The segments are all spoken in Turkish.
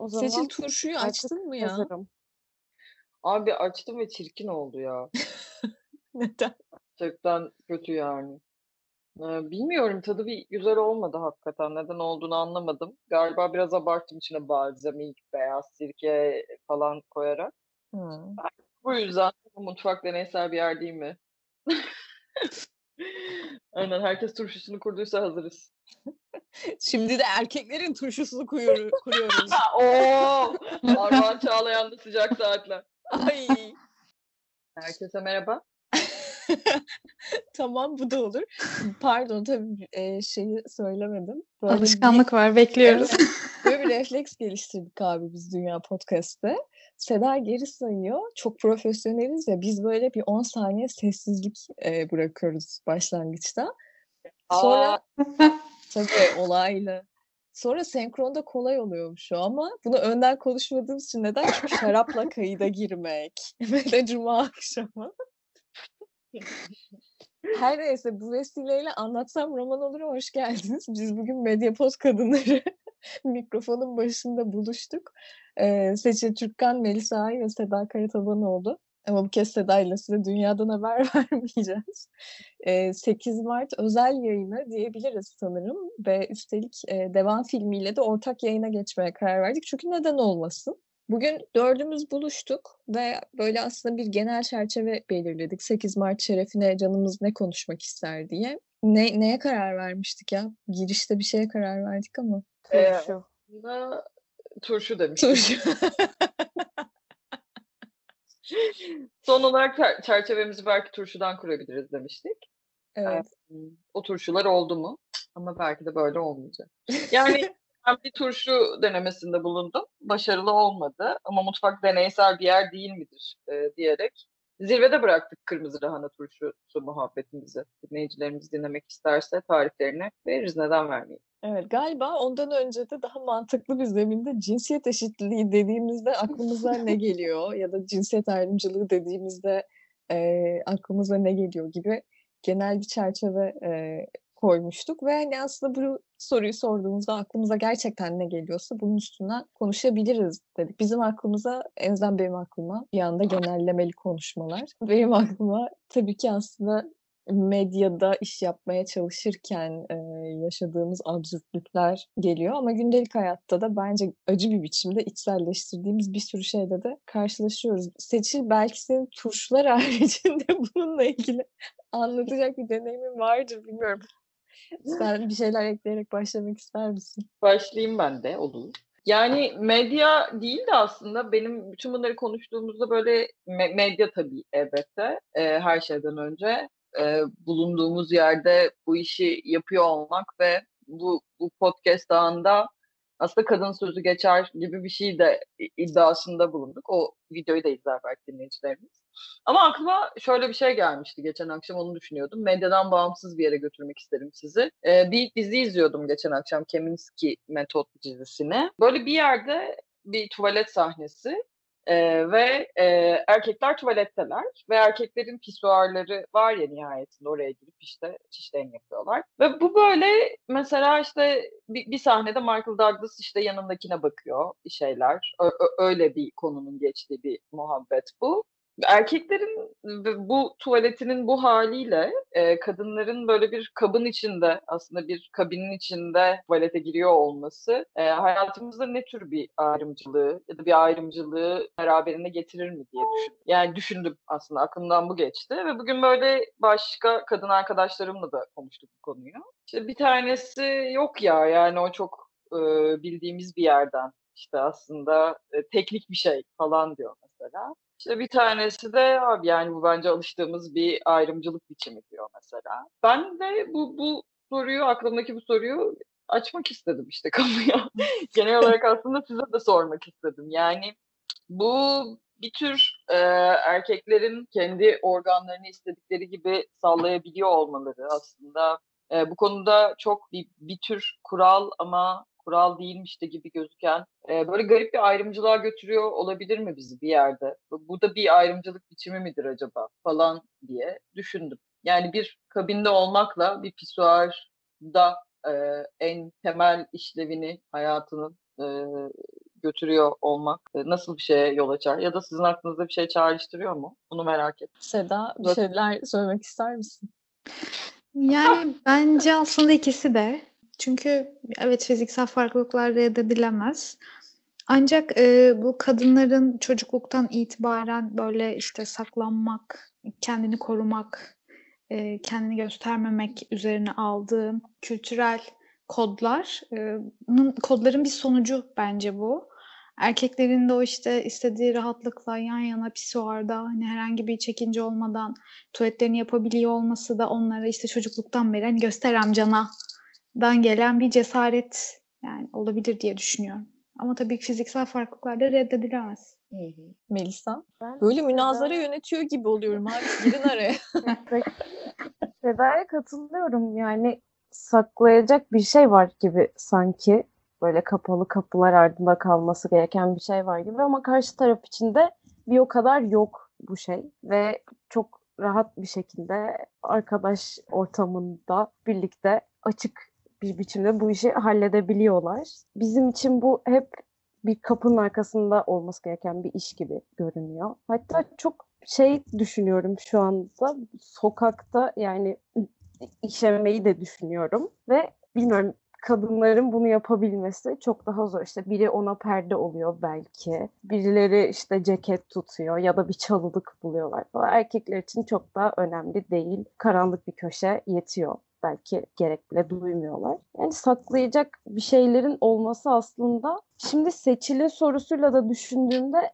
O zaman Seçil turşuyu açtın mı ya? hazırım. Abi açtım ve çirkin oldu ya. Neden? Gerçekten kötü yani. Ee, bilmiyorum tadı bir güzel olmadı hakikaten. Neden olduğunu anlamadım. Galiba biraz abarttım içine balzamik, beyaz sirke falan koyarak. Hı. Bu yüzden bu mutfak deneysel bir yer değil mi? Aynen herkes turşusunu kurduysa hazırız. Şimdi de erkeklerin turşusunu kuruyor, kuruyoruz. Oo! Armağan Çağlayan'da sıcak saatler. Ay. Herkese merhaba. Tamam bu da olur. Pardon tabii e, şeyi söylemedim. Böyle bir, Alışkanlık var, bekliyoruz. Böyle bir refleks geliştirdik abi biz Dünya Podcast'te. Seda geri sayıyor. Çok profesyoneliz ya biz böyle bir 10 saniye sessizlik e, bırakıyoruz başlangıçta. Sonra tabii olaylı. Sonra senkronda kolay oluyormuş şu ama bunu önden konuşmadığımız için neden? Çünkü şarapla kayıda girmek ve de cuma akşamı. Her neyse bu vesileyle anlatsam roman olur hoş geldiniz. Biz bugün Mediapod kadınları mikrofonun başında buluştuk. Ee, Seçil Türkkan, Melisa Ay ve Seda Karatabanoğlu. Ama bu kez Seda ile size dünyadan haber vermeyeceğiz. Ee, 8 Mart özel yayını diyebiliriz sanırım. Ve üstelik e, devam filmiyle de ortak yayına geçmeye karar verdik. Çünkü neden olmasın? Bugün dördümüz buluştuk ve böyle aslında bir genel çerçeve belirledik. 8 Mart şerefine canımız ne konuşmak ister diye. Ne, neye karar vermiştik ya? Girişte bir şeye karar verdik ama. Ee, Turşu. aslında turşu demiştim. Turşu. Son olarak çer- çerçevemizi belki turşudan kurabiliriz demiştik. evet. Hmm, O turşular oldu mu? Ama belki de böyle olmayacak. Yani ben bir turşu denemesinde bulundum. Başarılı olmadı. Ama mutfak deneysel bir yer değil midir e, diyerek zirvede bıraktık kırmızı lahana turşusu muhabbetimizi. Dinleyicilerimiz dinlemek isterse tariflerini veririz. Neden vermeyin? Evet galiba ondan önce de daha mantıklı bir zeminde cinsiyet eşitliği dediğimizde aklımıza ne geliyor ya da cinsiyet ayrımcılığı dediğimizde e, aklımıza ne geliyor gibi genel bir çerçeve e, koymuştuk ve hani aslında bu soruyu sorduğumuzda aklımıza gerçekten ne geliyorsa bunun üstünden konuşabiliriz dedik. Bizim aklımıza, en azından benim aklıma bir anda genellemeli konuşmalar. Benim aklıma tabii ki aslında medyada iş yapmaya çalışırken e, yaşadığımız absürtlükler geliyor ama gündelik hayatta da bence acı bir biçimde içselleştirdiğimiz bir sürü şeyle de karşılaşıyoruz. Seçil belki senin turşular haricinde bununla ilgili anlatacak bir deneyimin vardır bilmiyorum. Sen bir şeyler ekleyerek başlamak ister misin? Başlayayım ben de olur. Yani medya değil de aslında benim bütün bunları konuştuğumuzda böyle me- medya tabii elbette e, her şeyden önce e, bulunduğumuz yerde bu işi yapıyor olmak ve bu, bu podcast ağında aslında kadın sözü geçer gibi bir şey de iddiasında bulunduk. O videoyu da izler belki dinleyicilerimiz. Ama aklıma şöyle bir şey gelmişti geçen akşam onu düşünüyordum. Medyadan bağımsız bir yere götürmek isterim sizi. Ee, bir dizi izliyordum geçen akşam Keminski Metot dizisini. Böyle bir yerde bir tuvalet sahnesi ee, ve e, erkekler tuvaletteler ve erkeklerin pisuarları var ya nihayetinde oraya girip işte çişlerini yapıyorlar. Ve bu böyle mesela işte bir, bir sahnede Michael Douglas işte yanındakine bakıyor şeyler. Ö- öyle bir konunun geçtiği bir muhabbet bu erkeklerin bu tuvaletinin bu haliyle e, kadınların böyle bir kabın içinde aslında bir kabinin içinde tuvalete giriyor olması e, hayatımızda ne tür bir ayrımcılığı ya da bir ayrımcılığı beraberinde getirir mi diye düşündüm. Yani düşündüm aslında aklımdan bu geçti ve bugün böyle başka kadın arkadaşlarımla da konuştuk bu konuyu. İşte bir tanesi yok ya yani o çok e, bildiğimiz bir yerden işte aslında e, teknik bir şey falan diyor mesela. İşte bir tanesi de abi yani bu bence alıştığımız bir ayrımcılık biçimi diyor mesela. Ben de bu bu soruyu aklımdaki bu soruyu açmak istedim işte kamuya. Genel olarak aslında size de sormak istedim. Yani bu bir tür e, erkeklerin kendi organlarını istedikleri gibi sallayabiliyor olmaları aslında e, bu konuda çok bir, bir tür kural ama kural değilmiş de gibi gözüken e, böyle garip bir ayrımcılığa götürüyor olabilir mi bizi bir yerde? Bu da bir ayrımcılık biçimi midir acaba falan diye düşündüm. Yani bir kabinde olmakla bir pisuarda e, en temel işlevini hayatının e, götürüyor olmak e, nasıl bir şeye yol açar? Ya da sizin aklınızda bir şey çağrıştırıyor mu? Bunu merak ettim. Seda bir şeyler söylemek ister misin? Yani bence aslında ikisi de. Çünkü evet fiziksel farklılıklar reddedilemez. Ancak e, bu kadınların çocukluktan itibaren böyle işte saklanmak, kendini korumak, e, kendini göstermemek üzerine aldığı kültürel kodlar, e, kodların bir sonucu bence bu. Erkeklerin de o işte istediği rahatlıkla yan yana pisuarda hani herhangi bir çekince olmadan tuvaletlerini yapabiliyor olması da onlara işte çocukluktan beri hani göster amcana dan gelen bir cesaret yani olabilir diye düşünüyorum. Ama tabii fiziksel farklılıklar da reddedilemez. Melisa. Ben Böyle münazara Seda- yönetiyor gibi oluyorum abi. Girin araya. Seda'ya katılıyorum. Yani saklayacak bir şey var gibi sanki. Böyle kapalı kapılar ardında kalması gereken bir şey var gibi ama karşı taraf için de bir o kadar yok bu şey ve çok rahat bir şekilde arkadaş ortamında birlikte açık bir biçimde bu işi halledebiliyorlar. Bizim için bu hep bir kapının arkasında olması gereken bir iş gibi görünüyor. Hatta çok şey düşünüyorum şu anda sokakta yani işemeyi de düşünüyorum ve bilmiyorum kadınların bunu yapabilmesi çok daha zor. İşte biri ona perde oluyor belki. Birileri işte ceket tutuyor ya da bir çalılık buluyorlar falan. Erkekler için çok daha önemli değil. Karanlık bir köşe yetiyor. Belki gerek bile duymuyorlar. Yani saklayacak bir şeylerin olması aslında şimdi seçili sorusuyla da düşündüğümde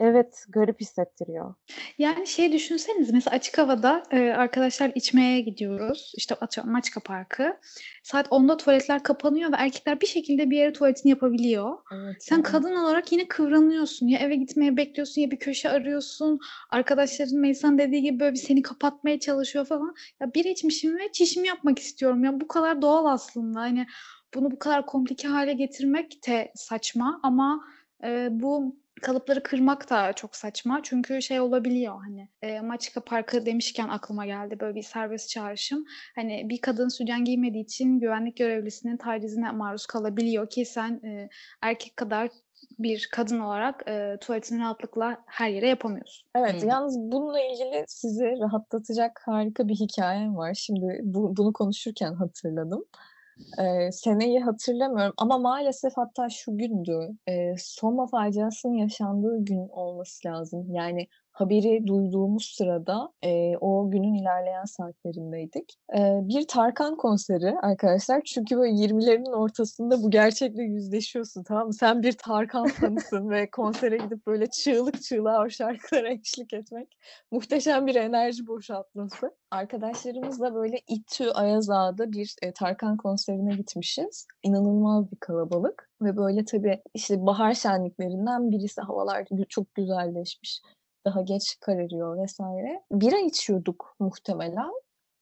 evet garip hissettiriyor. Yani şey düşünseniz mesela açık havada e, arkadaşlar içmeye gidiyoruz. İşte atıyorum Maçka Parkı. Saat 10'da tuvaletler kapanıyor ve erkekler bir şekilde bir yere tuvaletini yapabiliyor. Evet, Sen evet. kadın olarak yine kıvranıyorsun. Ya eve gitmeye bekliyorsun ya bir köşe arıyorsun. Arkadaşların Melisa'nın dediği gibi böyle bir seni kapatmaya çalışıyor falan. Ya bir içmişim ve çişimi yapmak istiyorum. Ya bu kadar doğal aslında. Hani bunu bu kadar komplike hale getirmek de saçma ama e, bu kalıpları kırmak da çok saçma. Çünkü şey olabiliyor hani e, Maçka Parkı demişken aklıma geldi böyle bir serbest çağrışım. Hani bir kadın sütyen giymediği için güvenlik görevlisinin tacizine maruz kalabiliyor ki sen e, erkek kadar bir kadın olarak e, tuvaletini rahatlıkla her yere yapamıyorsun. Evet, Hı. yalnız bununla ilgili sizi rahatlatacak harika bir hikayem var. Şimdi bu, bunu konuşurken hatırladım. Ee, seneyi hatırlamıyorum ama maalesef hatta şu gündü. Ee, Soma faciasının yaşandığı gün olması lazım. Yani haberi duyduğumuz sırada e, o günün ilerleyen saatlerindeydik. Ee, bir Tarkan konseri arkadaşlar. Çünkü böyle 20'lerin ortasında bu gerçekle yüzleşiyorsun tamam mı? Sen bir Tarkan fanısın ve konsere gidip böyle çığlık çığlığa o şarkılara eşlik etmek muhteşem bir enerji boşaltması. Arkadaşlarımızla böyle İTÜ Ayazağa'da bir e, Tarkan konserine gitmişiz. İnanılmaz bir kalabalık ve böyle tabii işte bahar şenliklerinden birisi havalar çok güzelleşmiş. Daha geç kararıyor vesaire. Bira içiyorduk muhtemelen.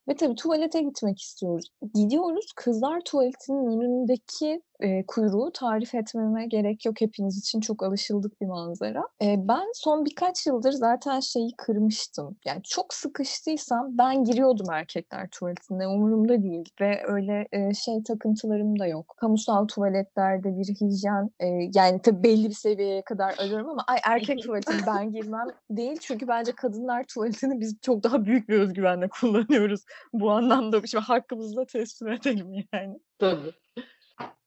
Ve tabii tuvalete gitmek istiyoruz. Gidiyoruz. Kızlar tuvaletinin önündeki e, kuyruğu tarif etmeme gerek yok. Hepiniz için çok alışıldık bir manzara. E, ben son birkaç yıldır zaten şeyi kırmıştım. Yani çok sıkıştıysam ben giriyordum erkekler tuvaletine. Umurumda değil. Ve öyle e, şey takıntılarım da yok. Kamusal tuvaletlerde bir hijyen e, yani tabii belli bir seviyeye kadar arıyorum ama ay erkek tuvaletine ben girmem değil. Çünkü bence kadınlar tuvaletini biz çok daha büyük bir özgüvenle kullanıyoruz. Bu anlamda şimdi hakkımızda teslim edelim yani. Tabii.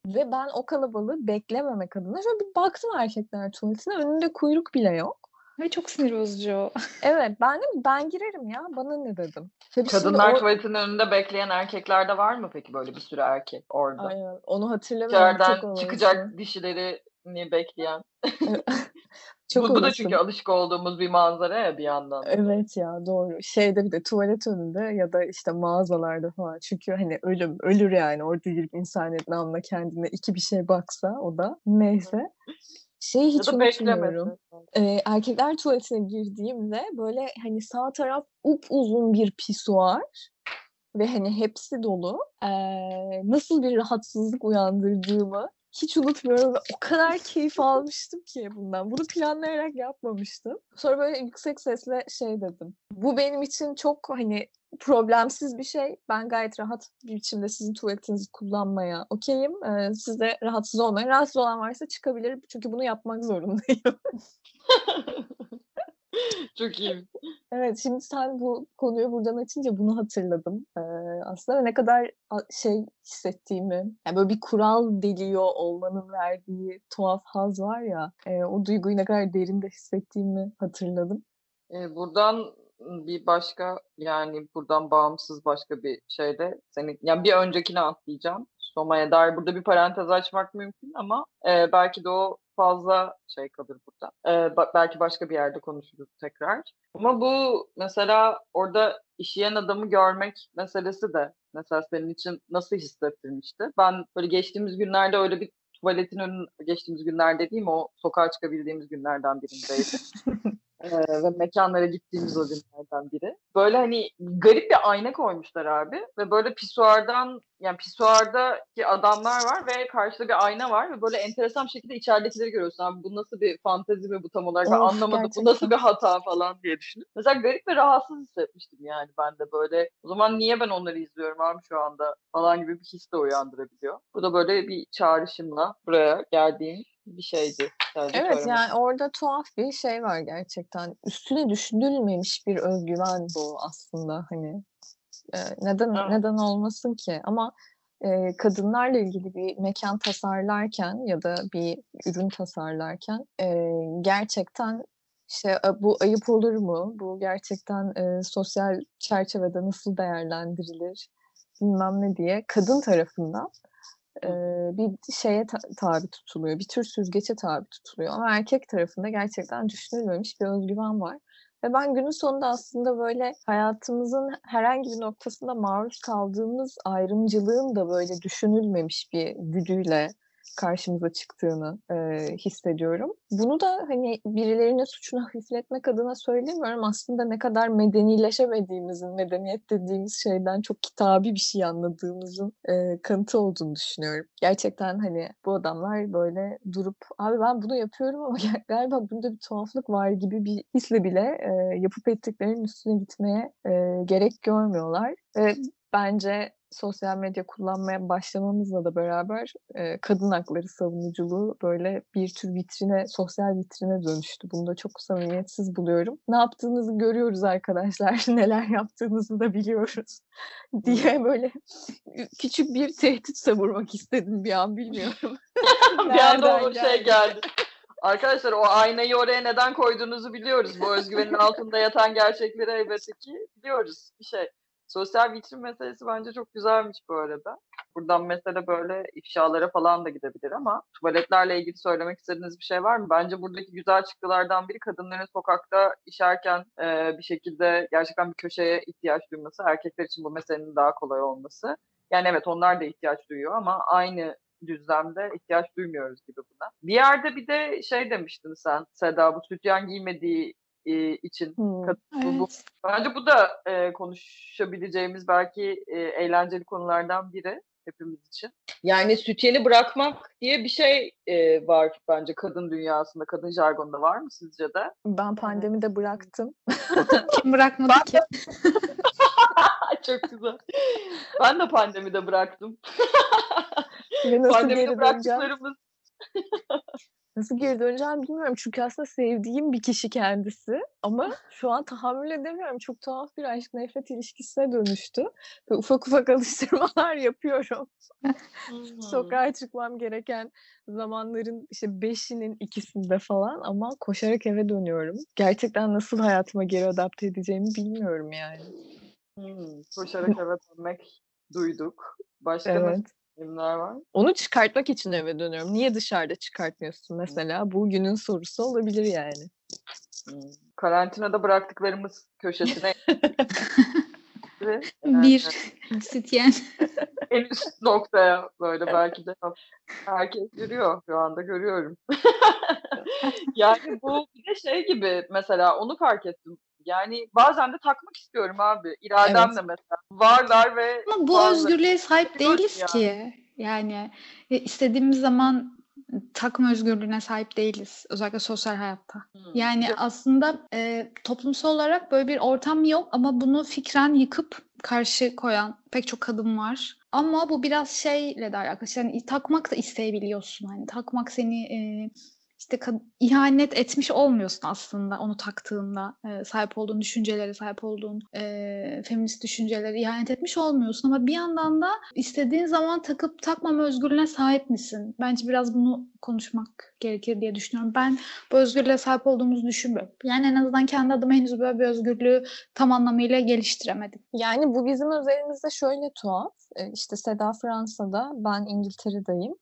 Ve ben o kalabalığı beklememek adına şöyle bir baktım erkekler tuvaletine. Önünde kuyruk bile yok. Ve çok sinir bozucu. Evet ben de ben girerim ya bana ne dedim. Tabii Kadınlar o- tuvaletinin önünde bekleyen erkeklerde var mı peki böyle bir sürü erkek orada? Aynen, onu hatırlamıyorum. İçeriden çıkacak dişilerini bekleyen. Çok bu, bu da çünkü alışık olduğumuz bir manzara ya bir yandan. da. Evet ya doğru. Şeyde bir de tuvalet önünde ya da işte mağazalarda falan. Çünkü hani ölüm ölür yani orada girip insaniyet namına kendine iki bir şey baksa o da neyse. Şeyi hiç unutmuyorum. Ee, erkekler tuvaletine girdiğimde böyle hani sağ taraf upuzun bir pisuar ve hani hepsi dolu. Ee, nasıl bir rahatsızlık uyandırdığımı hiç unutmuyorum ve o kadar keyif almıştım ki bundan. Bunu planlayarak yapmamıştım. Sonra böyle yüksek sesle şey dedim. Bu benim için çok hani problemsiz bir şey. Ben gayet rahat bir biçimde sizin tuvaletinizi kullanmaya okeyim. Ee, siz de rahatsız olmayın. Rahatsız olan varsa çıkabilir. Çünkü bunu yapmak zorundayım. Çok iyi. Evet, şimdi sen bu konuyu buradan açınca bunu hatırladım. Ee, aslında ne kadar şey hissettiğimi, yani böyle bir kural deliyor olmanın verdiği tuhaf haz var ya, e, o duyguyu ne kadar derinde hissettiğimi hatırladım. Ee, buradan bir başka yani buradan bağımsız başka bir şeyde senin yani bir öncekine atlayacağım. Soma'ya dair burada bir parantez açmak mümkün ama e, belki de o fazla şey kalır burada. E, ba- belki başka bir yerde konuşuruz tekrar. Ama bu mesela orada işleyen adamı görmek meselesi de mesela senin için nasıl hissettirmişti? Ben böyle geçtiğimiz günlerde öyle bir tuvaletin önün geçtiğimiz günler dediğim o sokağa çıkabildiğimiz günlerden birindeydi. Ee, ve mekanlara gittiğimiz o günlerden biri. Böyle hani garip bir ayna koymuşlar abi ve böyle pisuardan yani pisuardaki adamlar var ve karşıda bir ayna var ve böyle enteresan bir şekilde içeridekileri görüyorsun abi bu nasıl bir fantezi mi bu tam olarak ben Of, anlamadım bu gerçekten. nasıl bir hata falan diye düşünüp. Mesela garip ve rahatsız hissetmiştim yani ben de böyle o zaman niye ben onları izliyorum abi şu anda falan gibi bir his de uyandırabiliyor. Bu da böyle bir çağrışımla buraya geldiğim bir şeydi. Sadece Evet söylemek yani orada tuhaf bir şey var gerçekten. Üstüne düşünülmemiş bir özgüven bu aslında hani. Ee, neden Evet. neden olmasın ki? Ama e, kadınlarla ilgili bir mekan tasarlarken ya da bir ürün tasarlarken e, gerçekten işte "A, bu ayıp olur mu? Bu gerçekten e, sosyal çerçevede nasıl değerlendirilir? Bilmem ne diye kadın tarafından e, bir şeye ta- tabi tutuluyor. Bir tür süzgece tabi tutuluyor. Ama erkek tarafında gerçekten düşünülmemiş bir özgüven var. Ve ben günün sonunda aslında böyle hayatımızın herhangi bir noktasında maruz kaldığımız ayrımcılığın da böyle düşünülmemiş bir güdüyle karşımıza çıktığını e, hissediyorum. Bunu da hani birilerine suçunu hafifletmek adına söylemiyorum. Aslında ne kadar medenileşemediğimizin, medeniyet dediğimiz şeyden çok kitabi bir şey anladığımızın e, kanıtı olduğunu düşünüyorum. Gerçekten hani bu adamlar böyle durup abi ben bunu yapıyorum ama galiba bunda bir tuhaflık var gibi bir hisle bile e, yapıp ettiklerinin üstüne gitmeye e, gerek görmüyorlar. Ve bence sosyal medya kullanmaya başlamamızla da beraber e, kadın hakları savunuculuğu böyle bir tür vitrine, sosyal vitrine dönüştü. Bunu da çok samimiyetsiz buluyorum. Ne yaptığınızı görüyoruz arkadaşlar, neler yaptığınızı da biliyoruz diye böyle küçük bir tehdit savurmak istedim bir an bilmiyorum. bir anda o şey geldi. Arkadaşlar o aynayı oraya neden koyduğunuzu biliyoruz. Bu özgüvenin altında yatan gerçekleri elbette ki biliyoruz. Bir şey. Sosyal vitrin meselesi bence çok güzelmiş bu arada. Buradan mesele böyle ifşalara falan da gidebilir ama tuvaletlerle ilgili söylemek istediğiniz bir şey var mı? Bence buradaki güzel çıktılardan biri kadınların sokakta işerken e, bir şekilde gerçekten bir köşeye ihtiyaç duyması. Erkekler için bu meselenin daha kolay olması. Yani evet onlar da ihtiyaç duyuyor ama aynı düzlemde ihtiyaç duymuyoruz gibi buna. Bir yerde bir de şey demiştin sen Seda bu sütyen giymediği e, için Hmm. bu Evet. Bence bu da e, konuşabileceğimiz belki e, eğlenceli konulardan biri hepimiz için. Yani sütyeni bırakmak diye bir şey e, var bence kadın dünyasında, kadın jargonunda var mı sizce de? Ben pandemide bıraktım. Kim bırakmadı ki? Çok güzel. Ben de pandemide bıraktım. Pandemide bıraktıklarımız Nasıl geri döneceğim bilmiyorum. Çünkü aslında sevdiğim bir kişi kendisi. Ama şu an tahammül edemiyorum. Çok tuhaf bir aşk nefret ilişkisine dönüştü. Ve ufak ufak alıştırmalar yapıyorum. Sokağa çıkmam gereken zamanların işte beşinin ikisinde falan ama koşarak eve dönüyorum. Gerçekten nasıl hayatıma geri adapte edeceğimi bilmiyorum yani. Hmm, koşarak eve dönmek duyduk. Başka Evet. nasıl filmler var? Onu çıkartmak için eve dönüyorum. Niye dışarıda çıkartmıyorsun mesela? Bu günün sorusu olabilir yani. Karantinada bıraktıklarımız köşesine Ve, Bir sütyen. en üst noktaya böyle belki de herkes görüyor şu anda görüyorum. yani bu bir de şey gibi mesela onu fark ettim. Yani bazen de takmak istiyorum abi. İrademle mesela. Varlar ve Ama bu bazıları- özgürlüğe sahip değiliz ki. Yani e, istediğimiz zaman takma özgürlüğüne sahip değiliz. Özellikle sosyal hayatta. Hmm. Yani Yok. aslında e, toplumsal olarak böyle bir ortam yok ama bunu fikren yıkıp karşı koyan pek çok kadın var. Ama bu biraz şeyle de alakalı. Yani takmak da isteyebiliyorsun. Hani takmak seni e, işte ihanet etmiş olmuyorsun aslında onu taktığında e, sahip olduğun düşüncelere sahip olduğun e, feminist düşüncelere ihanet etmiş olmuyorsun ama bir yandan da istediğin zaman takıp takmama özgürlüğüne sahip misin? Bence biraz bunu konuşmak gerekir diye düşünüyorum. Ben bu özgürlüğe sahip olduğumuzu düşünmüyorum. Yani en azından kendi adıma henüz böyle bir özgürlüğü tam anlamıyla geliştiremedim. Yani bu bizim üzerimizde şöyle tuhaf. E, İşte Seda Fransa'da, ben İngiltere'deyim.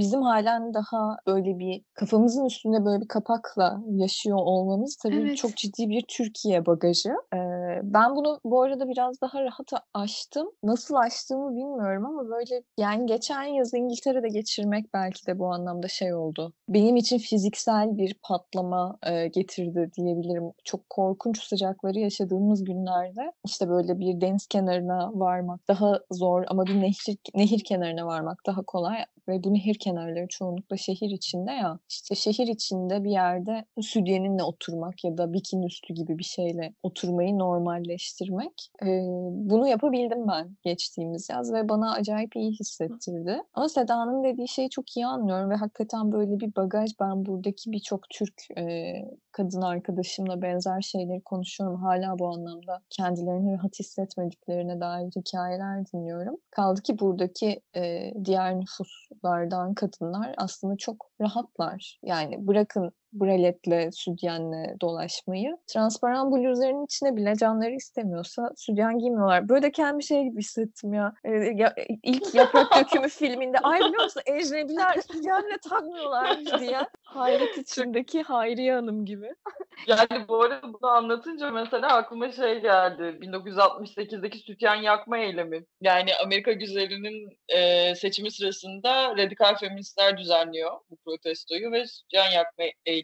Bizim halen daha böyle bir kafamızın üstünde böyle bir kapakla yaşıyor olmamız tabii Evet. çok ciddi bir Türkiye bagajı. Ee, ben bunu bu arada biraz daha rahat aştım. Nasıl aştığımı bilmiyorum ama böyle yani geçen yaz İngiltere'de geçirmek belki de bu anlamda şey oldu. Benim için fiziksel bir patlama e, getirdi diyebilirim. Çok korkunç sıcakları yaşadığımız günlerde işte böyle bir deniz kenarına varmak daha zor ama bir nehir, nehir kenarına varmak daha kolay ve bu nehir kenarları çoğunlukla şehir içinde ya işte şehir içinde bir yerde sütyeninle oturmak ya da bikini üstü gibi bir şeyle oturmayı normalleştirmek e, bunu yapabildim ben geçtiğimiz yaz ve bana acayip iyi hissettirdi. Ama Seda'nın dediği şeyi çok iyi anlıyorum ve hakikaten böyle bir bagaj ben buradaki birçok Türk e, kadın arkadaşımla benzer şeyleri konuşuyorum. Hala bu anlamda kendilerini rahat hissetmediklerine dair hikayeler dinliyorum. Kaldı ki buradaki e, diğer nüfuslardan kadınlar aslında çok rahatlar. Yani bırakın braletle, sütyenle dolaşmayı. Transparan bluzların içine bile canları istemiyorsa sütyen giymiyorlar. Böyle de kendimi şey gibi hissettim ya. Ee, ya ilk Yaprak Dökümü filminde ay biliyor musun ecnebiler sütyen bile takmıyorlarmış diye. Hayret içindeki Hayriye Hanım gibi. Yani bu arada bunu anlatınca mesela aklıma şey geldi. 1968'deki sütyen yakma eylemi. Yani Amerika güzelinin e, seçimi sırasında radikal feministler düzenliyor bu protestoyu ve sütyen yakma eylemi.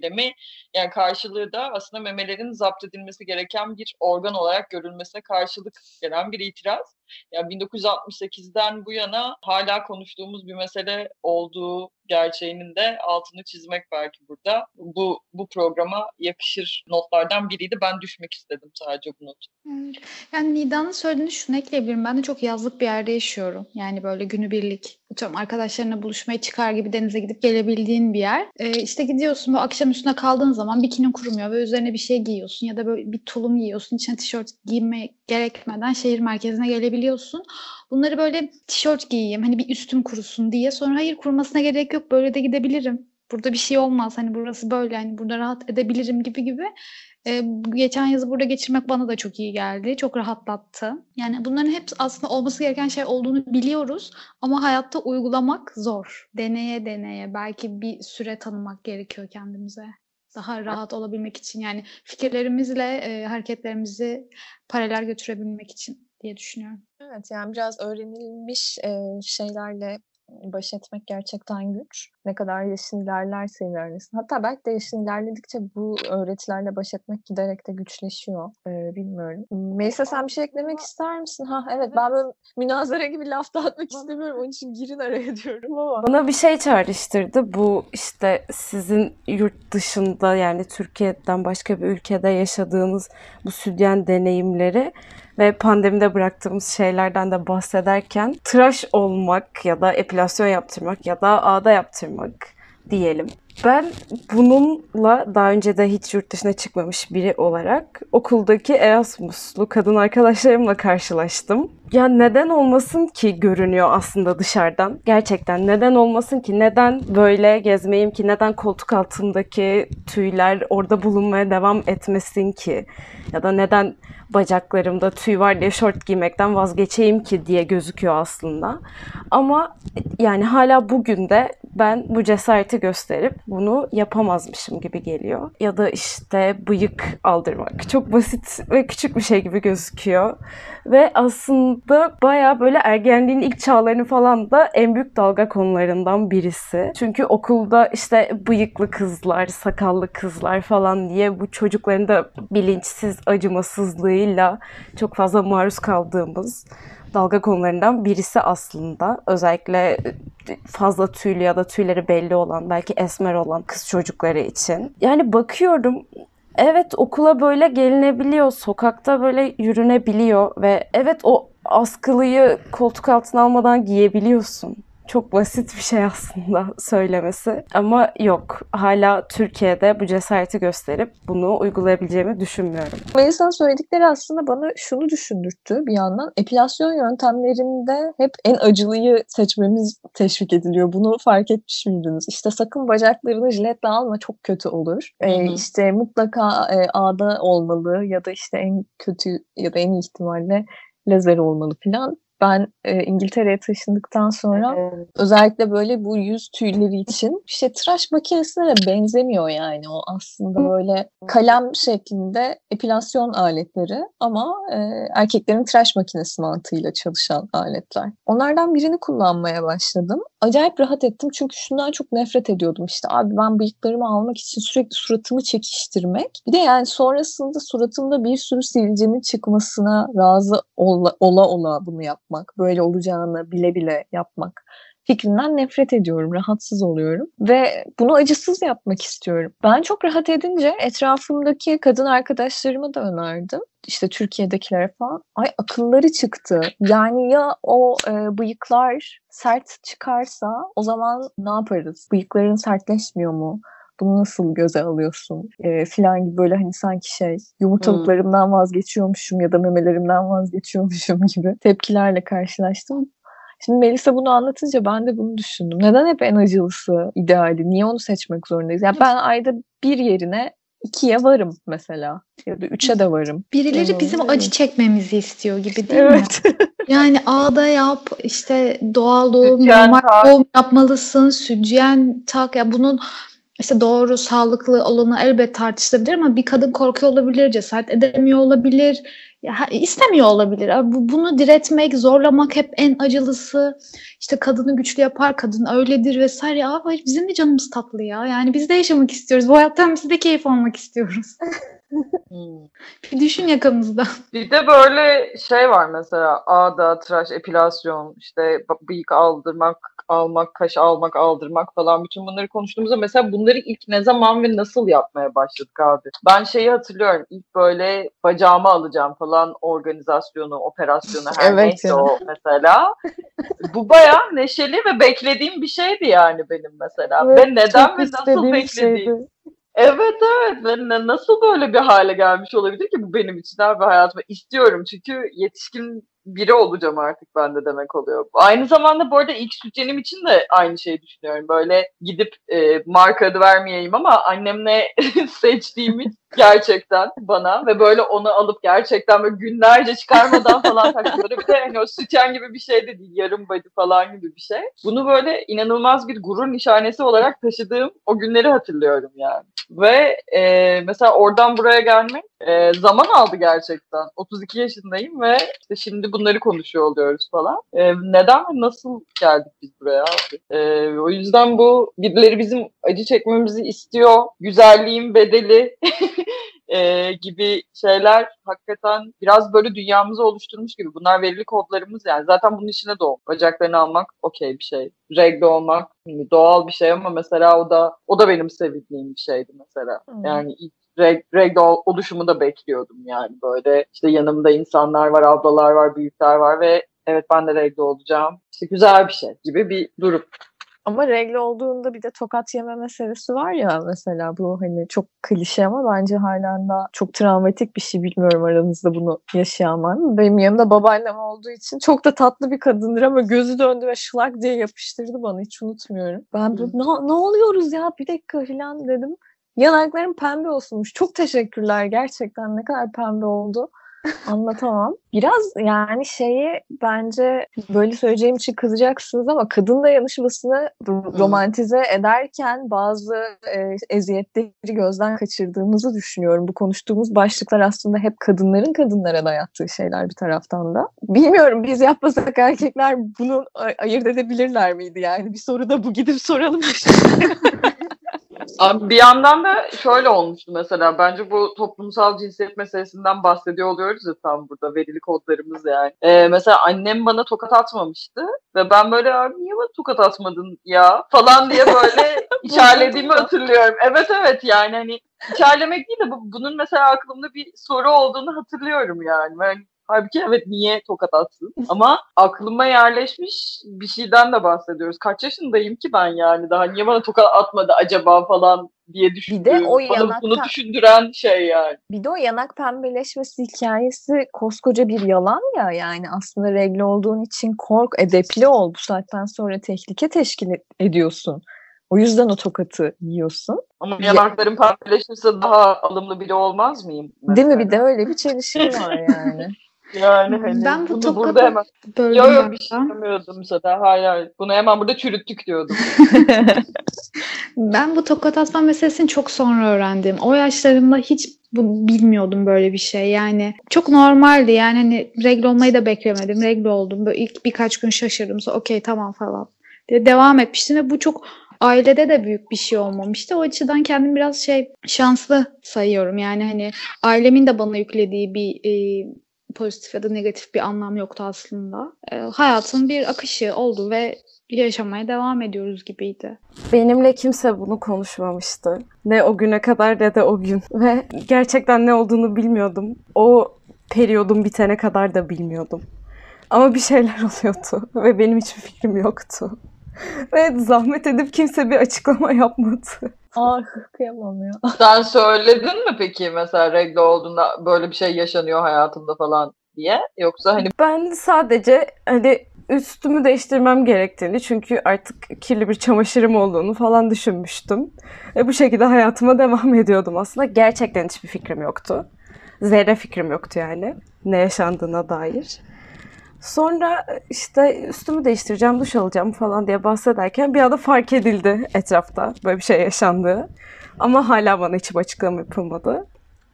Yani karşılığı da aslında memelerin zapt edilmesi gereken bir organ olarak görülmesine karşılık gelen bir itiraz. Yani 1968'den bu yana hala konuştuğumuz bir mesele olduğu gerçeğinin de altını çizmek belki burada. Bu bu programa yakışır notlardan biriydi. Ben düşmek istedim sadece bu notu. Evet. Yani Nida'nın söylediğini şunu ekleyebilirim. Ben de çok yazlık bir yerde yaşıyorum. Yani böyle günübirlik. Atıyorum arkadaşlarına buluşmaya çıkar gibi denize gidip gelebildiğin bir yer. Ee, işte gidiyorsun bu akşam üstüne kaldığın zaman bikinin kurumuyor ve üzerine bir şey giyiyorsun ya da böyle bir tulum giyiyorsun. İçine tişört giyme gerekmeden şehir merkezine gelebiliyorsun. Bunları böyle tişört giyeyim hani bir üstüm kurusun diye sonra hayır kurumasına gerek yok böyle de gidebilirim. Burada bir şey olmaz hani burası böyle hani burada rahat edebilirim gibi gibi. Ee, geçen yazı burada geçirmek bana da çok iyi geldi. Çok rahatlattı. Yani bunların hepsi aslında olması gereken şey olduğunu biliyoruz ama hayatta uygulamak zor. Deneye deneye belki bir süre tanımak gerekiyor kendimize. Daha rahat olabilmek için yani fikirlerimizle e, hareketlerimizi paralel götürebilmek için diye düşünüyorum. Evet yani biraz öğrenilmiş e, şeylerle baş etmek gerçekten güç. Ne kadar yaşın ilerlerse ilerlesin. Hatta belki de yaşın ilerledikçe bu öğretilerle baş etmek giderek de güçleşiyor. Ee, bilmiyorum. Melisa sen bir şey eklemek ister misin? Ha evet ben böyle münazara gibi laf dağıtmak istemiyorum. Onun için girin araya diyorum ama. Bana bir şey çağrıştırdı. Bu işte sizin yurt dışında yani Türkiye'den başka bir ülkede yaşadığınız bu sütyen deneyimleri ve pandemide bıraktığımız şeylerden de bahsederken tıraş olmak ya da epilasyon yaptırmak ya da ağda yaptırmak diyelim. Ben bununla daha önce de hiç yurt dışına çıkmamış biri olarak okuldaki Erasmus'lu kadın arkadaşlarımla karşılaştım. Ya neden olmasın ki görünüyor aslında dışarıdan. Gerçekten neden olmasın ki? Neden böyle gezmeyeyim ki? Neden koltuk altımdaki tüyler orada bulunmaya devam etmesin ki? Ya da neden bacaklarımda tüy var diye şort giymekten vazgeçeyim ki diye gözüküyor aslında. Ama yani hala bugün de ben bu cesareti gösterip bunu yapamazmışım gibi geliyor. Ya da işte bıyık aldırmak. Çok basit ve küçük bir şey gibi gözüküyor. Ve aslında baya böyle ergenliğin ilk çağlarını falan da en büyük dalga konularından birisi. Çünkü okulda işte bıyıklı kızlar, sakallı kızlar falan diye bu çocukların da bilinçsiz acımasızlığıyla çok fazla maruz kaldığımız dalga konularından birisi aslında. Özellikle e, fazla tüylü ya da tüyleri belli olan, belki esmer olan kız çocukları için. Yani bakıyorum Evet okula böyle gelinebiliyor, sokakta böyle yürünebiliyor ve evet o askılıyı koltuk altına almadan giyebiliyorsun. Çok basit bir şey aslında söylemesi. Ama yok. Hala Türkiye'de bu cesareti gösterip bunu uygulayabileceğimi düşünmüyorum. Melisa'nın söyledikleri aslında bana şunu düşündürttü bir yandan. Epilasyon yöntemlerinde hep en acılıyı seçmemiz teşvik ediliyor. Bunu fark etmiş miydiniz? İşte sakın bacaklarını jiletle alma çok kötü olur. Ee, işte mutlaka e, ağda olmalı ya da işte en kötü ya da en iyi ihtimalle lazer olmalı filan. Ben e, İngiltere'ye taşındıktan sonra özellikle böyle bu yüz tüyleri için işte tıraş makinesine de benzemiyor yani o aslında böyle kalem şeklinde epilasyon aletleri ama e, erkeklerin tıraş makinesi mantığıyla çalışan aletler. Onlardan birini kullanmaya başladım. Acayip rahat ettim çünkü şundan çok nefret ediyordum işte. Abi ben bıyıklarımı almak için sürekli suratımı çekiştirmek. Bir de yani sonrasında suratımda bir sürü sivilcenin çıkmasına razı ola ola, bunu yapmak, böyle olacağını bile bile yapmak fikrinden nefret ediyorum, rahatsız oluyorum ve bunu acısız yapmak istiyorum. Ben çok rahat edince etrafımdaki kadın arkadaşlarıma da önerdim. İşte Türkiye'dekilere falan. Ay akılları çıktı. Yani ya o e, bıyıklar sert çıkarsa o zaman ne yaparız? Bıyıkların sertleşmiyor mu? Bunu nasıl göze alıyorsun? E, filan gibi böyle hani sanki şey yumurtalıklarımdan vazgeçiyormuşum ya da memelerimden vazgeçiyormuşum gibi tepkilerle karşılaştım. Şimdi Melisa bunu anlatınca ben de bunu düşündüm. Neden hep en acılısı ideali? Niye onu seçmek zorundayız? Ya ben ayda bir yerine ikiye varım mesela. Ya da üçe de varım. Birileri Yani bizim acı mi? çekmemizi istiyor gibi değil mi? Evet. Yani ağda yap, işte doğal doğum, Sütyen normal tak. doğum yapmalısın, sütyen tak. Ya bunun işte doğru, sağlıklı olanı elbet tartışılabilir ama bir kadın korkuyor olabilir, cesaret edemiyor olabilir, ya, istemiyor olabilir. Abi bu- Bunu diretmek, zorlamak hep en acılısı. İşte kadını güçlü yapar, kadın öyledir vesaire. Ya bizim de canımız tatlı ya. Yani biz de yaşamak istiyoruz. Bu hayattan biz de keyif almak istiyoruz. Hmm. Bir düşün yakamızda. Bir de böyle şey var mesela ağda, tıraş, epilasyon, işte bıyık aldırmak, almak, kaş almak, aldırmak falan bütün bunları konuştuğumuzda mesela bunları ilk ne zaman ve nasıl yapmaya başladık abi? Ben şeyi hatırlıyorum ilk böyle bacağımı alacağım falan organizasyonu, operasyonu her Evet neyse o mesela. Bu bayağı neşeli ve beklediğim bir şeydi yani benim mesela. ve neden ve nasıl beklediğim. şeydi. Evet evet ve nasıl böyle bir hale gelmiş olabilir ki bu benim için abi hayatıma istiyorum çünkü yetişkin biri olacağım artık ben de demek oluyor. Aynı zamanda bu arada ilk sütyenim için de aynı şeyi düşünüyorum. Böyle gidip e, marka adı vermeyeyim ama annemle seçtiğimi gerçekten bana ve böyle onu alıp gerçekten böyle günlerce çıkarmadan falan. Böyle bir de hani o sütyen gibi bir şey de değil. Yarım body falan gibi bir şey. Bunu böyle inanılmaz bir gurur nişanesi olarak taşıdığım o günleri hatırlıyorum yani. Ve e, mesela oradan buraya gelmek e, zaman aldı gerçekten. 32 yaşındayım ve işte şimdi bunları konuşuyor oluyoruz falan. E, neden ve nasıl geldik biz buraya abi? E, o yüzden bu birileri bizim acı çekmemizi istiyor. Güzelliğin bedeli e, gibi şeyler hakikaten biraz böyle dünyamızı oluşturmuş gibi. Bunlar verili kodlarımız yani. Zaten bunun içine doğum. Bacaklarını almak okey bir şey. Regle olmak hani doğal bir şey ama mesela o da o da benim sevindiğim bir şeydi mesela. Hmm. Yani ilk reg, regle ol- oluşumu da bekliyordum yani böyle işte yanımda insanlar var, ablalar var, büyükler var ve evet ben de regle olacağım. İşte güzel bir şey gibi bir durum. Ama regle olduğunda bir de tokat yeme meselesi var ya mesela bu hani çok klişe ama bence halen daha çok travmatik bir şey bilmiyorum aranızda bunu yaşayan var mı? Benim yanımda babaannem olduğu için çok da tatlı bir kadındır ama gözü döndü ve şılak diye yapıştırdı bana hiç unutmuyorum. Ben böyle, ne, ne oluyoruz ya bir dakika falan dedim. Yanaklarım pembe olsunmuş. Çok teşekkürler gerçekten ne kadar pembe oldu. Anlatamam. Biraz yani şeyi bence böyle söyleyeceğim için kızacaksınız ama kadın dayanışmasını ro- romantize ederken bazı e, eziyetleri gözden kaçırdığımızı düşünüyorum. Bu konuştuğumuz başlıklar aslında hep kadınların kadınlara dayattığı şeyler bir taraftan da. Bilmiyorum biz yapmasak erkekler bunu ay- ayırt edebilirler miydi yani? Bir soru da bu gidip soralım. Abi bir yandan da şöyle olmuştu mesela. Bence bu toplumsal cinsiyet meselesinden bahsediyor oluyoruz ya tam burada. Verili kodlarımız yani. Ee, mesela annem bana tokat atmamıştı. Ve ben böyle abi niye bana tokat atmadın ya falan diye böyle içerlediğimi hatırlıyorum. Evet evet yani hani içerlemek değil de bu, bunun mesela aklımda bir soru olduğunu hatırlıyorum yani. Ben Halbuki evet niye tokat atsın? Ama aklıma yerleşmiş bir şeyden de bahsediyoruz. Kaç yaşındayım ki ben yani daha niye bana tokat atmadı acaba falan diye düşündüğüm. o bana yanakta- bunu düşündüren şey yani. Bir de o yanak pembeleşmesi hikayesi koskoca bir yalan ya yani aslında regle olduğun için kork, edepli ol. Bu saatten sonra tehlike teşkil ed- ediyorsun. O yüzden o tokatı yiyorsun. Ama Ya- yanaklarım pembeleşirse daha alımlı biri olmaz mıyım? Değil mi? Bir mesela? de öyle bir çelişki var yani. Yani hani Ben bu bunu tokadı burada hemen... böldüm Yok yok bir şey demiyordum zaten. Hayır hayır. Bunu hemen burada çürüttük diyordum. Ben bu tokat atma meselesini çok sonra öğrendim. O yaşlarımda hiç bu, bilmiyordum böyle bir şey. Yani çok normaldi. Yani hani regle olmayı da beklemedim. Regle oldum. Böyle ilk birkaç gün şaşırdım. Sonra okey tamam falan diye devam etmiştim ve bu çok ailede de büyük bir şey olmamıştı. O açıdan kendimi biraz şey şanslı sayıyorum. Yani hani ailemin de bana yüklediği bir e, pozitif ya da negatif bir anlam yoktu aslında. E, hayatın bir akışı oldu ve yaşamaya devam ediyoruz gibiydi. Benimle kimse bunu konuşmamıştı. Ne o güne kadar ne de o gün. Ve gerçekten ne olduğunu bilmiyordum. O periyodun bitene kadar da bilmiyordum. Ama bir şeyler oluyordu ve benim hiçbir fikrim yoktu. Ve zahmet edip kimse bir açıklama yapmadı. ah kıyamam ya. Sen söyledin mi peki mesela regle olduğunda böyle bir şey yaşanıyor hayatımda falan diye? Yoksa hani Ben sadece hani üstümü değiştirmem gerektiğini çünkü artık kirli bir çamaşırım olduğunu falan düşünmüştüm. Ve bu şekilde hayatıma devam ediyordum aslında. Gerçekten hiçbir fikrim yoktu. Zerre fikrim yoktu yani ne yaşandığına dair. Sonra işte üstümü değiştireceğim, duş alacağım falan diye bahsederken bir anda fark edildi etrafta böyle bir şey yaşandığı. Ama hala bana hiçbir açıklama yapılmadı.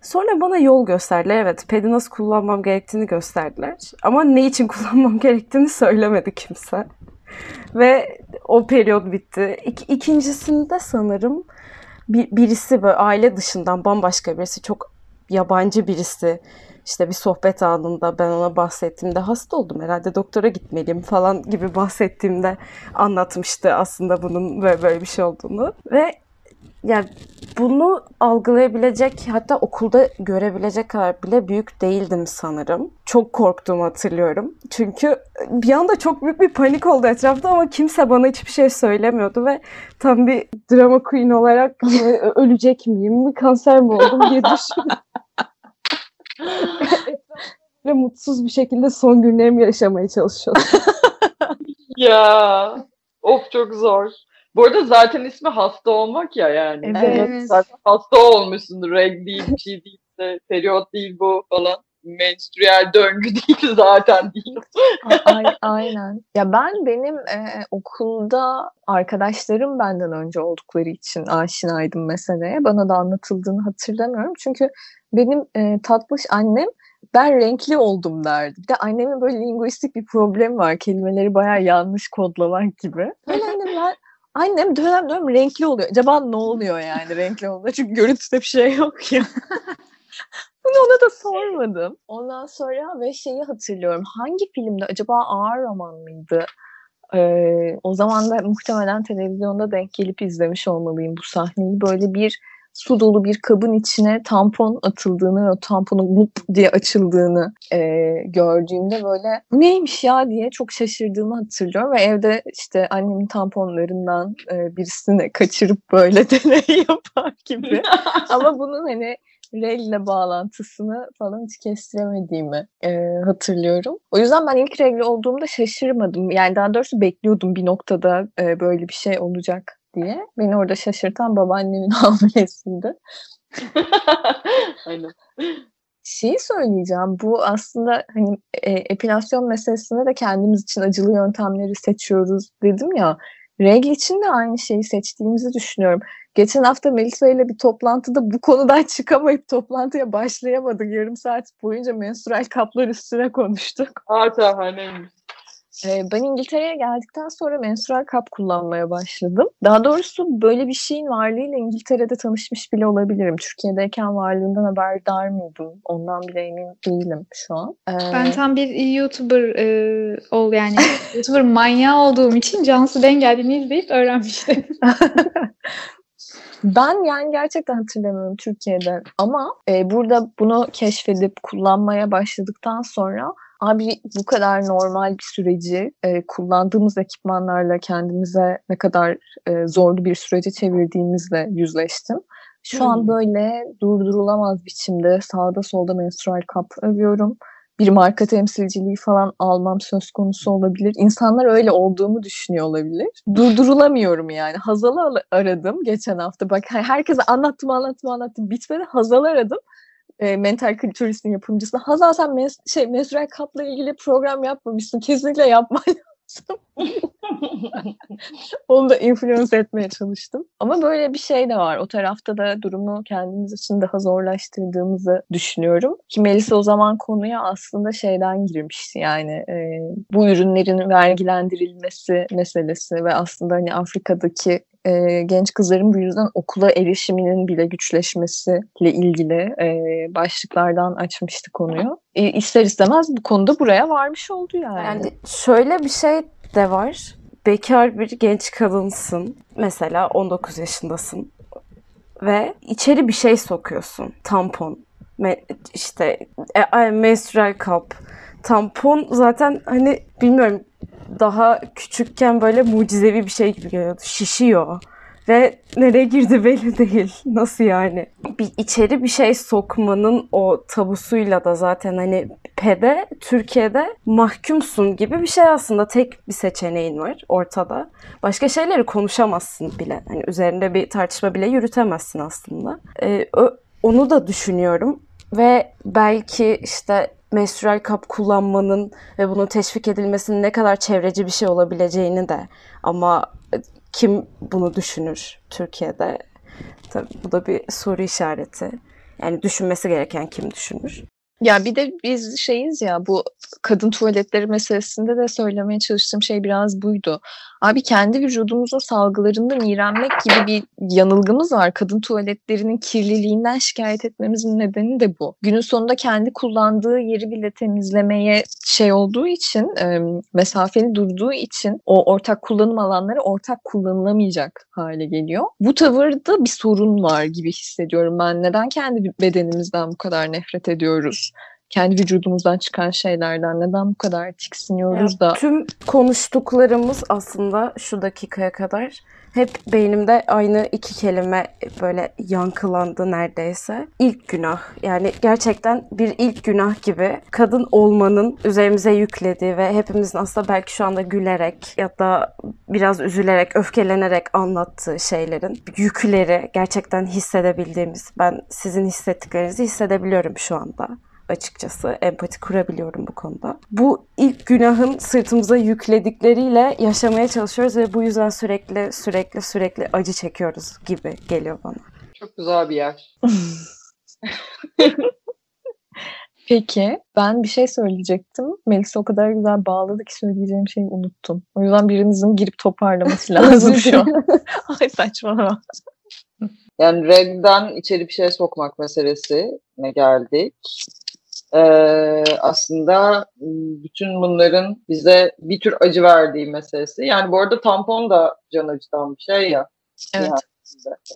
Sonra bana yol gösterdiler. Evet, pedi nasıl kullanmam gerektiğini gösterdiler. Ama ne için kullanmam gerektiğini söylemedi kimse. Ve o periyot bitti. İk, ikincisinde sanırım bir, birisi böyle aile dışından bambaşka birisi, çok yabancı birisi işte bir sohbet anında ben ona bahsettiğimde hasta oldum herhalde doktora gitmeliyim falan gibi bahsettiğimde anlatmıştı aslında bunun böyle, böyle bir şey olduğunu. Ve yani bunu algılayabilecek hatta okulda görebilecek kadar bile büyük değildim sanırım. Çok korktuğumu hatırlıyorum. Çünkü bir anda çok büyük bir panik oldu etrafta ama kimse bana hiçbir şey söylemiyordu ve tam bir drama queen olarak e, ölecek miyim, kanser mi oldum diye düşündüm. Ve mutsuz bir şekilde son günlerimi yaşamaya çalışıyordum. ya of çok zor. Bu arada zaten ismi hasta olmak ya yani. Evet. Zaten hasta olmuşsundur. Reg değil, bir şey değil, de, periyot değil bu falan. Menstrüel döngü değil zaten değil. A- ay- aynen. Ya ben benim e, okulda arkadaşlarım benden önce oldukları için aşinaydım meseleye. Bana da anlatıldığını hatırlamıyorum. Çünkü benim e, tatlış annem ben renkli oldum derdi. Bir de annemin böyle linguistik bir problemi var. Kelimeleri bayağı yanlış kodlamak gibi. Böyle annem ben Annem dönem dönem renkli oluyor. Acaba ne oluyor yani renkli olduğunda? Çünkü görüntüde bir şey yok ya. Bunu ona da sormadım. Ondan sonra ve şeyi hatırlıyorum. Hangi filmde acaba Ağır Roman mıydı? Ee, o zaman da muhtemelen televizyonda denk gelip izlemiş olmalıyım bu sahneyi. Böyle bir su dolu bir kabın içine tampon atıldığını ve o tamponun lup diye açıldığını e, gördüğümde böyle bu neymiş ya diye çok şaşırdığımı hatırlıyorum ve evde işte annemin tamponlarından e, birisini kaçırıp böyle deney yapar gibi. Ama bunun hani regle bağlantısını falan hiç kestiremediğimi e, hatırlıyorum. O yüzden ben ilk regle olduğumda şaşırmadım. Yani daha doğrusu bekliyordum bir noktada e, böyle bir şey olacak diye. Beni orada şaşırtan babaannemin hamilesiydi. Aynen. Şeyi söyleyeceğim. Bu aslında hani e, epilasyon meselesinde de kendimiz için acılı yöntemleri seçiyoruz dedim ya. Regl için de aynı şeyi seçtiğimizi düşünüyorum. Geçen hafta Melisa ile bir toplantıda bu konudan çıkamayıp toplantıya başlayamadık. Yarım saat boyunca menstrual kaplar üstüne konuştuk. Aa şahaneymiş. Ee, ben İngiltere'ye geldikten sonra menstrual kap kullanmaya başladım. Daha doğrusu böyle bir şeyin varlığıyla İngiltere'de tanışmış bile olabilirim. Türkiye'deyken varlığından haberdar mıydım? Ondan bile emin değilim şu an. Ee, Ben tam bir YouTuber e, ol yani YouTuber manyağı olduğum için Cansu Bengeldi'ni izleyip öğrenmiştim. Ben yani gerçekten hatırlamıyorum Türkiye'de ama e, burada bunu keşfedip kullanmaya başladıktan sonra abi bu kadar normal bir süreci e, kullandığımız ekipmanlarla kendimize ne kadar e, zorlu bir sürece çevirdiğimizle yüzleştim. Şu Hmm. an böyle durdurulamaz biçimde sağda solda menstrual kap övüyorum. Bir marka temsilciliği falan almam söz konusu olabilir. İnsanlar öyle olduğumu düşünüyor olabilir. Durdurulamıyorum yani. Hazal'ı al- aradım geçen hafta. Bak her- herkese anlattım anlattım anlattım. Bitmedi. Hazal'ı aradım. E, mental kültüristin yapımcısına. Hazal sen mes- şey, menstrual kapla ilgili program yapmamışsın. Kesinlikle yapman lazım. Onu da influence etmeye çalıştım. Ama böyle bir şey de var. O tarafta da durumu kendimiz için daha zorlaştırdığımızı düşünüyorum. Ki Melisa o zaman konuya aslında şeyden girmişti. Yani e, bu ürünlerin vergilendirilmesi meselesi ve aslında hani Afrika'daki e, genç kızların bu yüzden okula erişiminin bile güçleşmesiyle ilgili e, başlıklardan açmıştı konuyu. E, ister istemez bu konuda buraya varmış oldu yani. Yani şöyle bir şey de var. Bekar bir genç kadınsın. Mesela 19 yaşındasın. Ve içeri bir şey sokuyorsun. Tampon. Me- işte e, menstrual kap. Tampon zaten hani bilmiyorum daha küçükken böyle mucizevi bir şey gibi geliyordu. Şişiyor. Ve nereye girdi belli değil. Nasıl yani? Bir içeri bir şey sokmanın o tabusuyla da zaten hani pede Türkiye'de mahkumsun gibi bir şey aslında. Tek bir seçeneğin var ortada. Başka şeyleri konuşamazsın bile. Hani üzerinde bir tartışma bile yürütemezsin aslında. Ee, onu da düşünüyorum. Ve belki işte menstrual kap kullanmanın ve bunun teşvik edilmesinin ne kadar çevreci bir şey olabileceğini de ama kim bunu düşünür Türkiye'de? Tabii bu da bir soru işareti. Yani düşünmesi gereken kim düşünür? Ya bir de biz şeyiz ya bu kadın tuvaletleri meselesinde de söylemeye çalıştığım şey biraz buydu. Abi kendi vücudumuzun salgılarından iğrenmek gibi bir yanılgımız var. Kadın tuvaletlerinin kirliliğinden şikayet etmemizin nedeni de bu. Günün sonunda kendi kullandığı yeri bile temizlemeye şey olduğu için, e, mesafeli durduğu için o ortak kullanım alanları ortak kullanılamayacak hale geliyor. Bu tavırda bir sorun var gibi hissediyorum ben. Neden kendi bedenimizden bu kadar nefret ediyoruz? Kendi vücudumuzdan çıkan şeylerden neden bu kadar tiksiniyoruz da Tüm konuştuklarımız aslında şu dakikaya kadar hep beynimde aynı iki kelime böyle yankılandı neredeyse. İlk günah. Yani gerçekten bir ilk günah gibi kadın olmanın üzerimize yüklediği ve hepimizin aslında belki şu anda gülerek ya da biraz üzülerek, öfkelenerek anlattığı şeylerin yükleri gerçekten hissedebildiğimiz. Ben sizin hissettiklerinizi hissedebiliyorum şu anda açıkçası. Empati kurabiliyorum bu konuda. Bu ilk günahın sırtımıza yükledikleriyle yaşamaya çalışıyoruz ve bu yüzden sürekli sürekli sürekli acı çekiyoruz gibi geliyor bana. Çok güzel bir yer. Peki ben bir şey söyleyecektim. Melisa o kadar güzel bağladı ki söyleyeceğim şeyi unuttum. O yüzden birinizin girip toparlaması lazım şu an. Ay saçmalama. Yani regden içeri bir şey sokmak meselesine geldik. Ee, aslında bütün bunların bize bir tür acı verdiği meselesi. Yani bu arada tampon da can acıtan bir şey ya. Evet.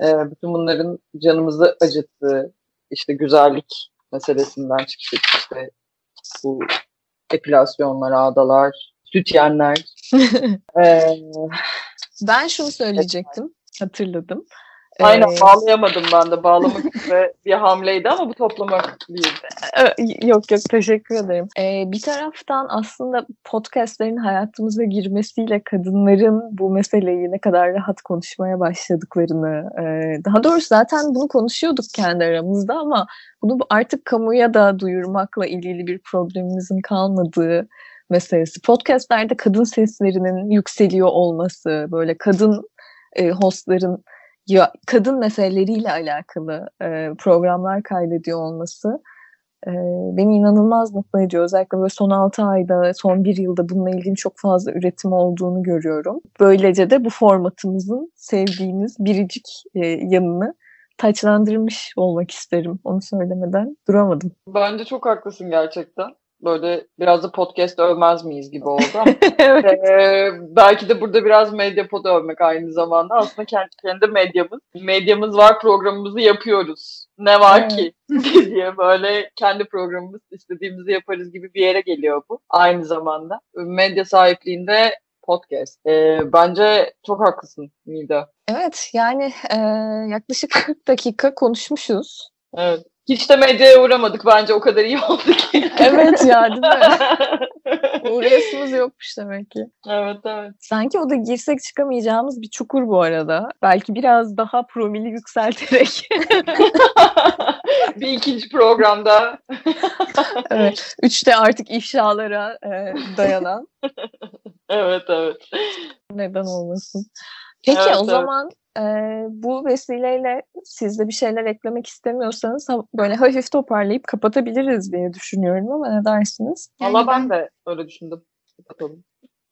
Ee, bütün bunların canımızı acıttığı, işte güzellik meselesinden çıktık işte bu epilasyonlar, ağdalar, sütyenler. ee, ben şunu söyleyecektim. Hatırladım. Aynen Ee, bağlayamadım ben de. Bağlamak üzere bir hamleydi ama bu toplamak değil. Yok yok teşekkür ederim. Ee, bir taraftan aslında podcastlerin hayatımıza girmesiyle kadınların bu meseleyi ne kadar rahat konuşmaya başladıklarını, e, daha doğrusu zaten bunu konuşuyorduk kendi aramızda ama bunu artık kamuya da duyurmakla ilgili bir problemimizin kalmadığı meselesi. Podcastlerde kadın seslerinin yükseliyor olması, böyle kadın e, hostların ya kadın meseleleriyle alakalı e, programlar kaydediyor olması e, beni inanılmaz mutlu ediyor. Özellikle böyle son 6 ayda, son 1 yılda bununla ilgili çok fazla üretim olduğunu görüyorum. Böylece de bu formatımızın sevdiğimiz biricik e, yanını taçlandırmış olmak isterim. Onu söylemeden duramadım. Bence çok haklısın gerçekten. Böyle biraz da podcast övmez miyiz gibi oldu ama evet. Ee, belki de burada biraz Medyapod'u övmek aynı zamanda. Aslında kendi, kendi medyamız. Medyamız var programımızı yapıyoruz. Ne var Evet. ki diye böyle kendi programımız istediğimizi yaparız gibi bir yere geliyor bu. Aynı zamanda. Medya sahipliğinde podcast. Ee, bence çok haklısın Nida. Evet yani e, yaklaşık 40 dakika konuşmuşuz. Evet. Hiç de medyaya uğramadık bence o kadar iyi oldu ki. Evet ya değil mi? Uğrayasımız yokmuş demek ki. evet evet. Sanki o da girsek çıkamayacağımız bir çukur bu arada. Belki biraz daha promili yükselterek. bir ikinci programda. evet. Üçte artık ifşalara e, dayanan. evet evet. Neden olmasın? Peki Evet, o evet. zaman e, bu vesileyle siz de bir şeyler eklemek istemiyorsanız böyle hafif toparlayıp kapatabiliriz diye düşünüyorum ama ne dersiniz? Yani Valla ben ben- de öyle düşündüm. Bakalım.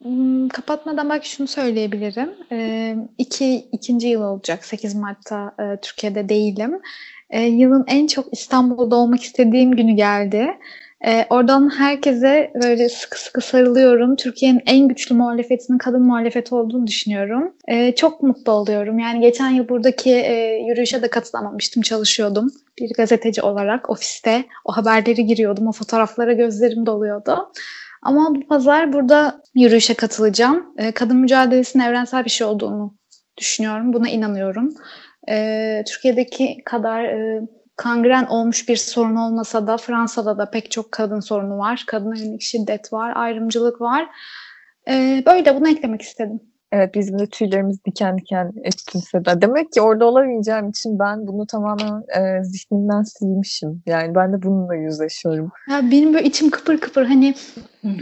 Hmm, Kapatmadan belki şunu söyleyebilirim. Ee, iki, ikinci yıl olacak. 8 Mart'ta e, Türkiye'de değilim. Ee, yılın en çok İstanbul'da olmak istediğim günü geldi. Ee, oradan herkese böyle sıkı sıkı sarılıyorum. Türkiye'nin en güçlü muhalefetinin kadın muhalefeti olduğunu düşünüyorum. Ee, çok mutlu oluyorum. Yani geçen yıl buradaki e, yürüyüşe de katılamamıştım, çalışıyordum. Bir gazeteci olarak ofiste o haberleri giriyordum, o fotoğraflara gözlerim doluyordu. Ama bu pazar burada yürüyüşe katılacağım. Ee, kadın mücadelesinin evrensel bir şey olduğunu düşünüyorum. Buna inanıyorum. Ee, Türkiye'deki kadar e, kangren olmuş bir sorun olmasa da Fransa'da da pek çok kadın sorunu var. Kadına yönelik şiddet var, ayrımcılık var. Ee, böyle bunu eklemek istedim. Evet bizim de tüylerimiz diken diken ettin Seda. Demek ki orada olamayacağım için ben bunu tamamen e, zihnimden silmişim. Yani ben de bununla yüzleşiyorum. Ya benim böyle içim kıpır kıpır hani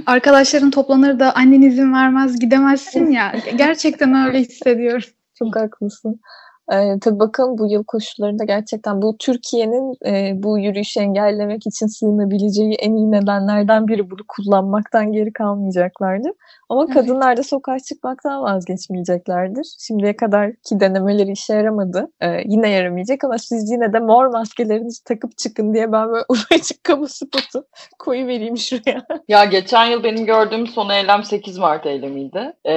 arkadaşların toplanır da annen izin vermez gidemezsin ya. Gerçekten öyle hissediyorum. Çok haklısın. Ee, tabii bakalım bu yıl koşullarında gerçekten bu Türkiye'nin e, bu yürüyüşü engellemek için sığınabileceği en iyi nedenlerden biri bunu kullanmaktan geri kalmayacaklardır. Ama Evet. kadınlar da sokağa çıkmaktan vazgeçmeyeceklerdir. Şimdiye kadarki denemeleri işe yaramadı. Ee, yine yaramayacak ama siz yine de mor maskelerinizi takıp çıkın diye ben böyle ufacık kamu spotu koyu vereyim şuraya. Ya geçen yıl benim gördüğüm son eylem 8 Mart eylemiydi. Ee,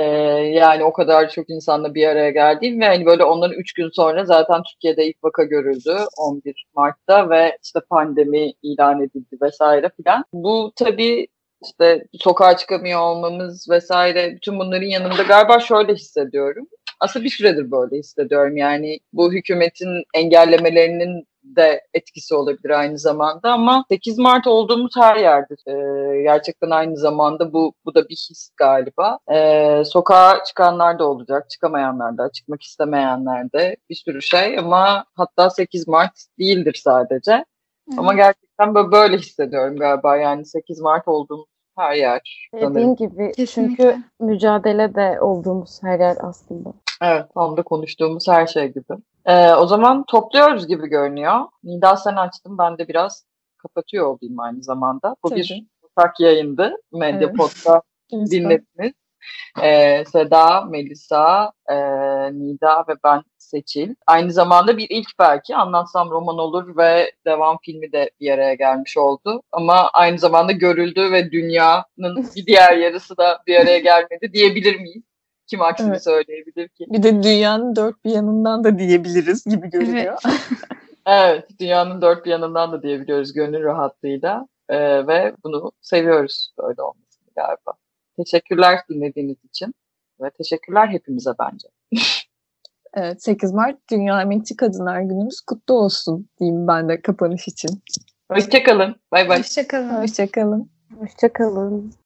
yani o kadar çok insanla bir araya geldiğim ve hani böyle onların 3 gün sonra zaten Türkiye'de ilk vaka görüldü 11 Mart'ta ve işte pandemi ilan edildi vesaire filan. Bu tabii işte sokağa çıkamıyor olmamız vesaire bütün bunların yanında galiba şöyle hissediyorum. Aslında bir süredir böyle hissediyorum. Yani bu hükümetin engellemelerinin de etkisi olabilir aynı zamanda ama 8 Mart olduğumuz her yerde ee, gerçekten aynı zamanda bu bu da bir his galiba. Ee, sokağa çıkanlar da olacak, çıkamayanlar da, çıkmak istemeyenler de bir sürü şey ama hatta 8 Mart değildir sadece. Ama gerçekten böyle, böyle hissediyorum galiba yani 8 Mart olduğumuz her yer sanırım. Dediğin gibi Kesinlikle. çünkü mücadele de olduğumuz her yer aslında. Evet, tam da konuştuğumuz her şey gibi. Ee, o zaman topluyoruz gibi görünüyor. Nida sen açtın, ben de biraz kapatıyor olayım aynı zamanda. Bu Tabii. bir ortak yayındı. Medya Evet. Dinlediniz. Ee, Seda, Melisa, e, Nida ve ben Seçil. Aynı zamanda bir ilk belki anlatsam roman olur ve devam filmi de bir araya gelmiş oldu. Ama aynı zamanda görüldü ve dünyanın bir diğer yarısı da bir araya gelmedi diyebilir miyiz? Kim aksini Evet. söyleyebilir ki? Bir de dünyanın dört bir yanından da diyebiliriz gibi görünüyor. Evet, dünyanın dört bir yanından da diyebiliyoruz gönül rahatlığıyla Ee, ve bunu seviyoruz böyle olmasını galiba. Teşekkürler dinlediğiniz için ve teşekkürler hepimize bence. Evet, 8 Mart Dünya Emekçi Kadınlar Günümüz kutlu olsun diyeyim ben de kapanış için. Hoşçakalın. Bay bay. Hoşçakalın. Hoşçakalın. Hoşçakalın.